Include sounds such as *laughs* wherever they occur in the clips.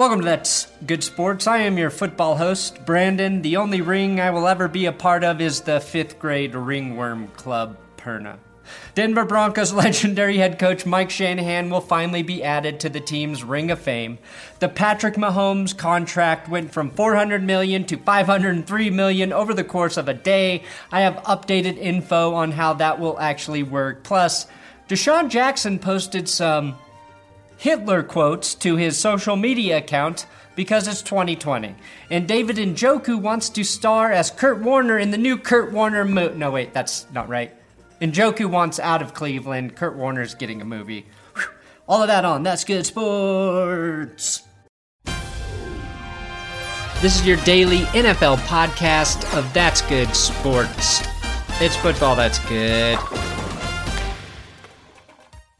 Welcome to That's Good Sports. I am your football host, Brandon. The only ring I will ever be a part of is the fifth grade ringworm club, Perna. Denver Broncos *laughs* legendary head coach Mike Shanahan will finally be added to the team's Ring of Fame. The Patrick Mahomes contract went from 400 million to 503 million over the course of a day. I have updated info on how that will actually work. Plus, DeSean Jackson posted some Hitler quotes to his social media account because it's 2020. And David Njoku wants to star as Kurt Warner in the new Kurt Warner movie. No, wait, that's not right. Njoku wants out of Cleveland. Kurt Warner's getting a movie. Whew. All of that on That's Good Sports. This is your daily NFL podcast of That's Good Sports. It's football that's good.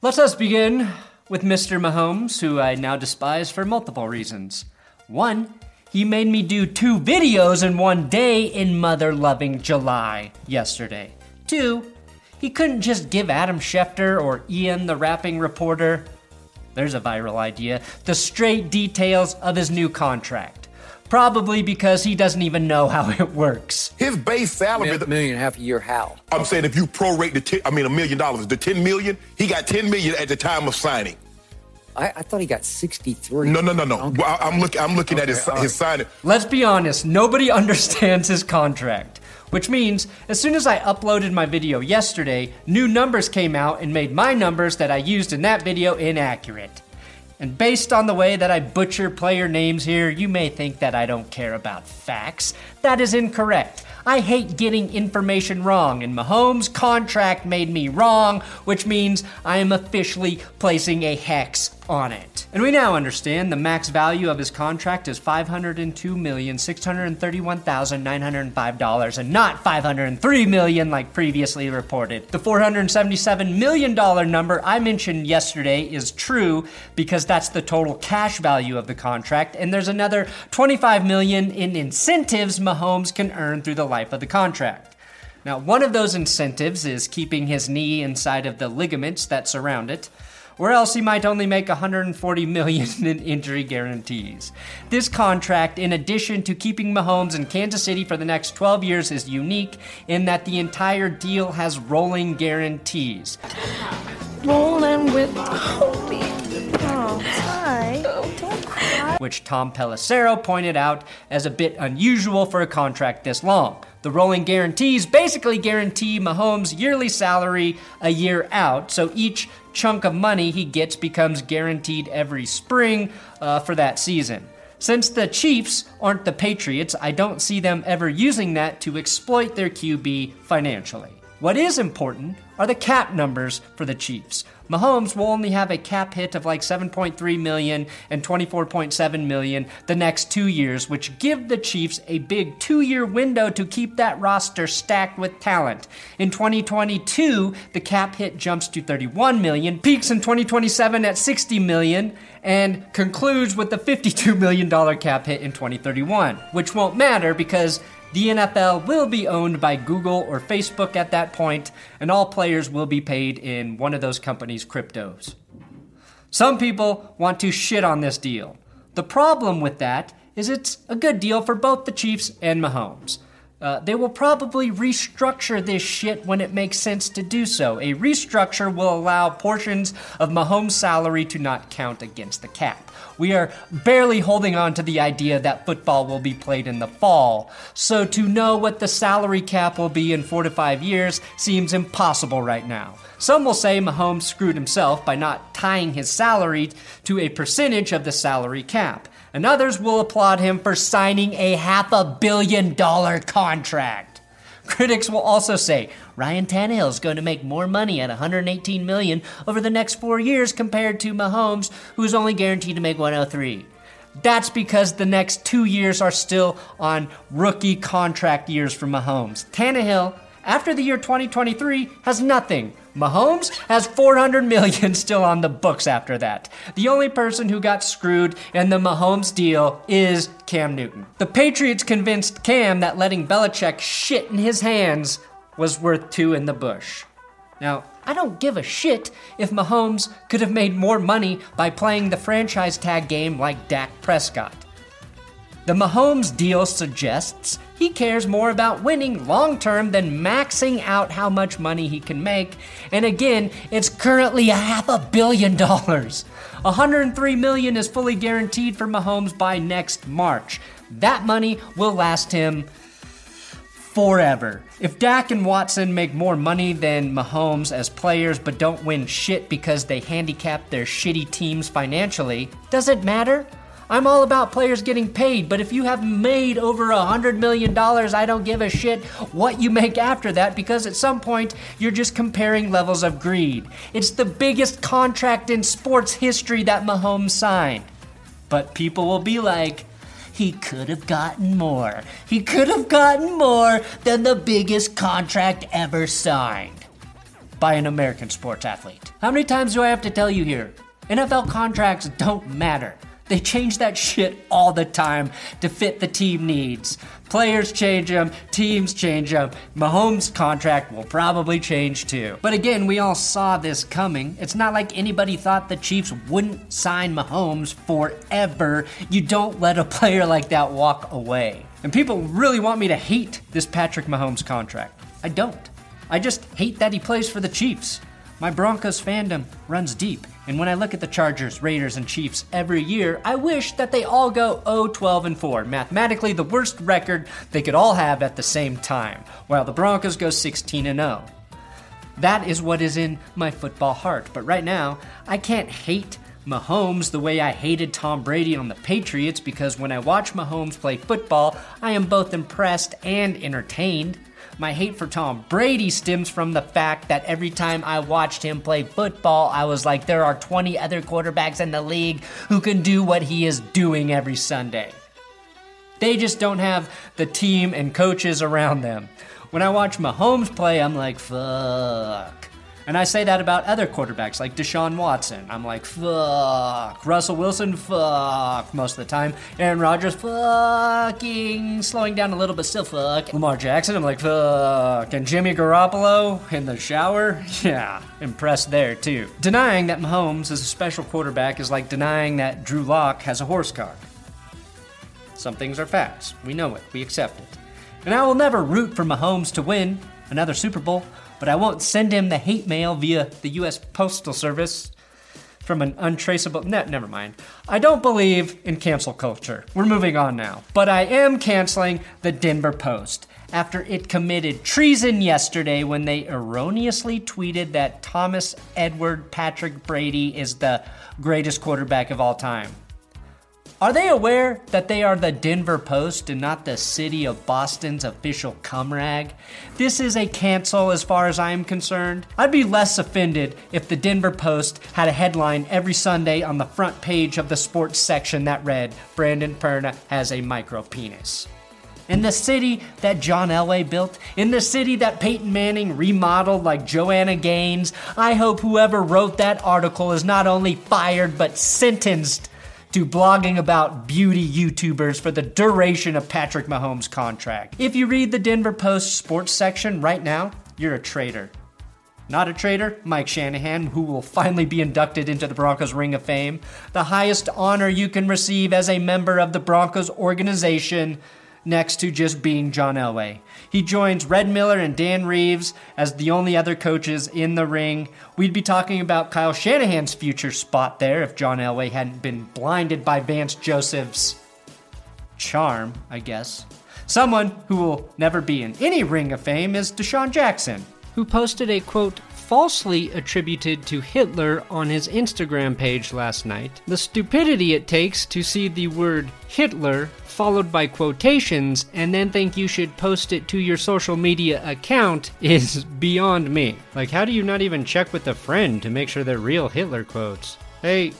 Let us begin with Mr. Mahomes, who I now despise for multiple reasons. One, he made me do two videos in one day in mother loving July yesterday. Two, he couldn't just give Adam Schefter or Ian, the rapping reporter, there's a viral idea, the straight details of his new contract. Probably because he doesn't even know how it works. His base salary, Mil- million and a half a year, how? I'm saying if you prorate the, ten, I mean, a million dollars, the 10 million, he got 10 million at the time of signing. I, I thought he got 63. No, no, no, no. Okay. Well, I- I'm looking, I'm looking at his, Okay, all his signing. Let's be honest, nobody *laughs* understands his contract. Which means, as soon as I uploaded my video yesterday, new numbers came out and made my numbers that I used in that video inaccurate. And based on the way that I butcher player names here, you may think that I don't care about facts. That is incorrect. I hate getting information wrong, and Mahomes' contract made me wrong, which means I am officially placing a hex on it. And we now understand the max value of his contract is $502,631,905 and not 503 million like previously reported. The $477 million number I mentioned yesterday is true because that's the total cash value of the contract, and there's another 25 million in incentives Mahomes can earn through the life of the contract. Now, one of those incentives is keeping his knee inside of the ligaments that surround it, or else he might only make 140 million *laughs* in injury guarantees. This contract, in addition to keeping Mahomes in Kansas City for the next 12 years, is unique in that the entire deal has rolling guarantees. rolling with Toby. Oh, hi. Oh, Don't cry. which Tom Pelissero pointed out as a bit unusual for a contract this long. The rolling guarantees basically guarantee Mahomes' yearly salary a year out, so each chunk of money he gets becomes guaranteed every spring uh, for that season. Since the Chiefs aren't the Patriots, I don't see them ever using that to exploit their QB financially. What is important are the cap numbers for the Chiefs. Mahomes will only have a cap hit of like 7.3 million and 24.7 million the next two years, which give the Chiefs a big two-year window to keep that roster stacked with talent. In 2022, the cap hit jumps to 31 million, peaks in 2027 at 60 million, and concludes with the 52 million dollar cap hit in 2031, which won't matter because the NFL will be owned by Google or Facebook at that point, and all players will be paid in one of those companies' cryptos. Some people want to shit on this deal. The problem with that is it's a good deal for both the Chiefs and Mahomes. Uh, they will probably restructure this shit when it makes sense to do so. A restructure will allow portions of Mahomes' salary to not count against the cap. We are barely holding on to the idea that football will be played in the fall, so to know what the salary cap will be in four to five years seems impossible right now. Some will say Mahomes screwed himself by not tying his salary to a percentage of the salary cap and others will applaud him for signing a half a billion dollar contract. Critics will also say Ryan Tannehill is going to make more money at 118 million over the next 4 years compared to Mahomes who's only guaranteed to make 103. That's because the next 2 years are still on rookie contract years for Mahomes. Tannehill after the year 2023 has nothing. Mahomes has 400 million still on the books after that. The only person who got screwed in the Mahomes deal is Cam Newton. The Patriots convinced Cam that letting Belichick shit in his hands was worth two in the bush. Now, I don't give a shit if Mahomes could have made more money by playing the franchise tag game like Dak Prescott. The Mahomes deal suggests he cares more about winning long term than maxing out how much money he can make. And again, it's currently a half a billion dollars. 103 million is fully guaranteed for Mahomes by next March. That money will last him forever. If Dak and Watson make more money than Mahomes as players but don't win shit because they handicap their shitty teams financially, does it matter? I'm all about players getting paid, but if you have made over a hundred million dollars, I don't give a shit what you make after that because at some point you're just comparing levels of greed. It's the biggest contract in sports history that Mahomes signed. But people will be like, he could have gotten more. He could have gotten more than the biggest contract ever signed by an American sports athlete. How many times do I have to tell you here? NFL contracts don't matter. They change that shit all the time to fit the team needs. Players change them, teams change them. Mahomes' contract will probably change too. But again, we all saw this coming. It's not like anybody thought the Chiefs wouldn't sign Mahomes forever. You don't let a player like that walk away. And people really want me to hate this Patrick Mahomes contract. I don't. I just hate that he plays for the Chiefs. My Broncos fandom runs deep, and when I look at the Chargers, Raiders, and Chiefs every year, I wish that they all go 0 12 and 4, mathematically the worst record they could all have at the same time, while the Broncos go 16 and 0. That is what is in my football heart, but right now, I can't hate Mahomes the way I hated Tom Brady on the Patriots because when I watch Mahomes play football, I am both impressed and entertained. My hate for Tom Brady stems from the fact that every time I watched him play football, I was like, there are 20 other quarterbacks in the league who can do what he is doing every Sunday. They just don't have the team and coaches around them. When I watch Mahomes play, I'm like, fuck. And I say that about other quarterbacks like Deshaun Watson. I'm like, fuck. Russell Wilson, fuck. Most of the time. Aaron Rodgers, fucking. Slowing down a little, but still fuck. Lamar Jackson, I'm like, fuck. And Jimmy Garoppolo in the shower? *laughs* Yeah, impressed there too. Denying that Mahomes is a special quarterback is like denying that Drew Lock has a horse car. Some things are facts. We know it. We accept it. And I will never root for Mahomes to win another Super Bowl but I won't send him the hate mail via the U.S. Postal Service from an untraceable. Ne- never mind. I don't believe in cancel culture. We're moving on now. But I am canceling the Denver Post after it committed treason yesterday when they erroneously tweeted that Thomas Edward Patrick Brady is the greatest quarterback of all time. Are they aware that they are the Denver Post and not the city of Boston's official cum rag? This is a cancel as far as I am concerned. I'd be less offended if the Denver Post had a headline every Sunday on the front page of the sports section that read, Brandon Perna has a micro penis. In the city that John Elway built, in the city that Peyton Manning remodeled like Joanna Gaines, I hope whoever wrote that article is not only fired but sentenced to blogging about beauty YouTubers for the duration of Patrick Mahomes' contract. If you read the Denver Post sports section right now, you're a traitor. Not a traitor, Mike Shanahan, who will finally be inducted into the Broncos Ring of Fame, the highest honor you can receive as a member of the Broncos organization next to just being John Elway. He joins Red Miller and Dan Reeves as the only other coaches in the ring. We'd be talking about Kyle Shanahan's future spot there if John Elway hadn't been blinded by Vance Joseph's charm, I guess. Someone who will never be in any ring of fame is DeSean Jackson, who posted a quote, falsely attributed to Hitler on his Instagram page last night. The stupidity it takes to see the word Hitler followed by quotations and then think you should post it to your social media account is beyond me. Like, how do you not even check with a friend to make sure they're real Hitler quotes? Hey,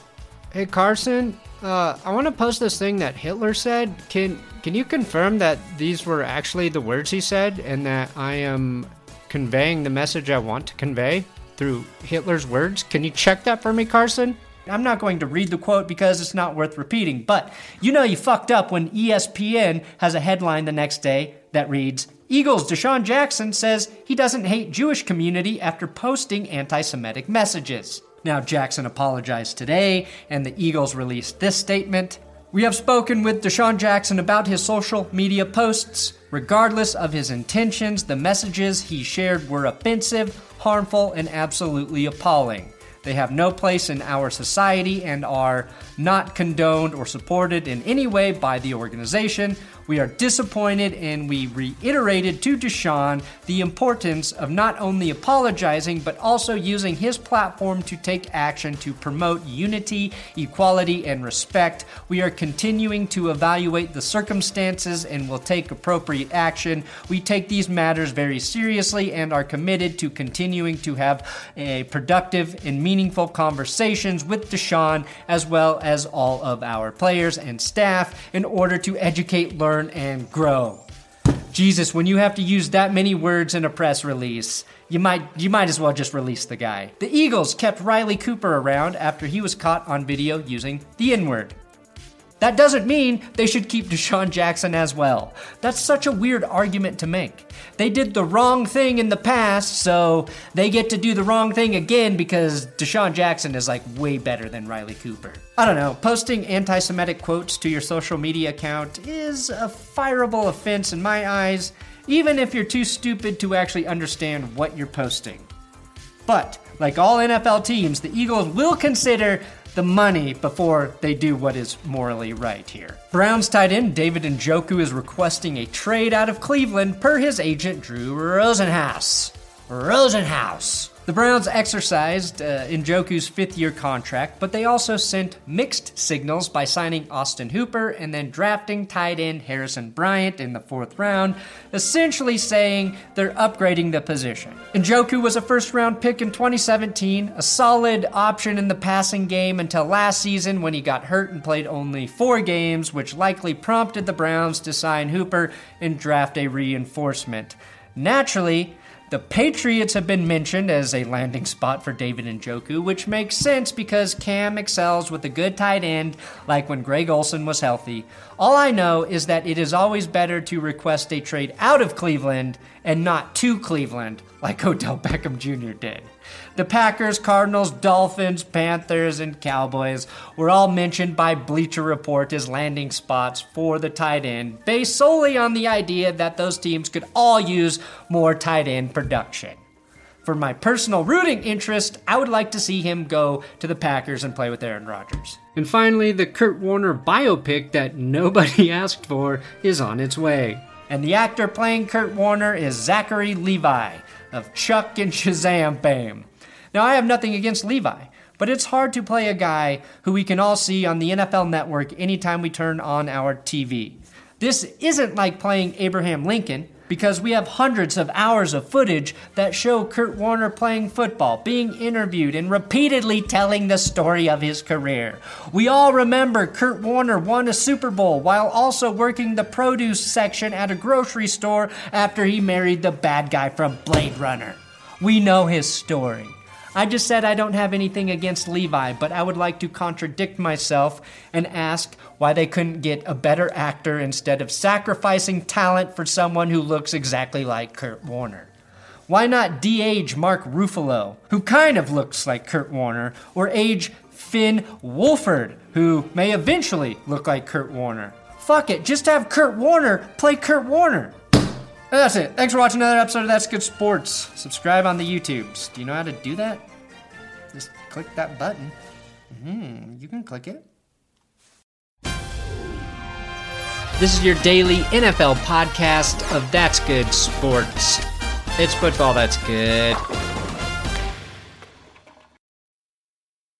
hey Carson, uh, I want to post this thing that Hitler said. Can can you confirm that these were actually the words he said and that I am conveying the message I want to convey through Hitler's words? Can you check that for me, Carson? I'm not going to read the quote because it's not worth repeating, but you know you fucked up when ESPN has a headline the next day that reads Eagles DeSean Jackson says he doesn't hate Jewish community after posting anti Semitic messages. Now, Jackson apologized today, and the Eagles released this statement. We have spoken with DeSean Jackson about his social media posts. Regardless of his intentions, the messages he shared were offensive, harmful, and absolutely appalling. They have no place in our society and are not condoned or supported in any way by the organization. We are disappointed and we reiterated to DeSean the importance of not only apologizing but also using his platform to take action to promote unity, equality, and respect. We are continuing to evaluate the circumstances and will take appropriate action. We take these matters very seriously and are committed to continuing to have a productive and meaningful conversations with DeSean as well as all of our players and staff in order to educate, learn, and grow. Jesus, when you have to use that many words in a press release, you might you might as well just release the guy. The Eagles kept Riley Cooper around after he was caught on video using the N-word. That doesn't mean they should keep DeSean Jackson as well. That's such a weird argument to make. They did the wrong thing in the past, so they get to do the wrong thing again because DeSean Jackson is like way better than Riley Cooper. I don't know, posting anti Semitic quotes to your social media account is a fireable offense in my eyes, even if you're too stupid to actually understand what you're posting. But, like all NFL teams, the Eagles will consider the money before they do what is morally right here. Browns tight end David Njoku is requesting a trade out of Cleveland per his agent Drew Rosenhaus. Rosenhaus. The Browns exercised uh, Njoku's fifth year contract, but they also sent mixed signals by signing Austin Hooper and then drafting tight end Harrison Bryant in the fourth round, essentially saying they're upgrading the position. Njoku was a first round pick in 2017, a solid option in the passing game until last season when he got hurt and played only four games, which likely prompted the Browns to sign Hooper and draft a reinforcement. Naturally, the Patriots have been mentioned as a landing spot for David Njoku, which makes sense because Cam excels with a good tight end, like when Greg Olsen was healthy. All I know is that it is always better to request a trade out of Cleveland and not to Cleveland, like Odell Beckham Jr. did. The Packers, Cardinals, Dolphins, Panthers, and Cowboys were all mentioned by Bleacher Report as landing spots for the tight end, based solely on the idea that those teams could all use more tight end production. For my personal rooting interest, I would like to see him go to the Packers and play with Aaron Rodgers. And finally, the Kurt Warner biopic that nobody *laughs* asked for is on its way. And the actor playing Kurt Warner is Zachary Levi of Chuck and Shazam fame. Now, I have nothing against Levi, but it's hard to play a guy who we can all see on the NFL network anytime we turn on our TV. This isn't like playing Abraham Lincoln, because we have hundreds of hours of footage that show Kurt Warner playing football, being interviewed, and repeatedly telling the story of his career. We all remember Kurt Warner won a Super Bowl while also working the produce section at a grocery store after he married the bad guy from Blade Runner. We know his story. I just said I don't have anything against Levi, but I would like to contradict myself and ask why they couldn't get a better actor instead of sacrificing talent for someone who looks exactly like Kurt Warner. Why not de age Mark Ruffalo, who kind of looks like Kurt Warner, or age Finn Wolfhard, who may eventually look like Kurt Warner? Fuck it, just have Kurt Warner play Kurt Warner. And that's it. Thanks for watching another episode of That's Good Sports. Subscribe on the YouTubes. Do you know how to do that? Just click that button. Hmm, you can click it. This is your daily NFL podcast of That's Good Sports. It's football that's good.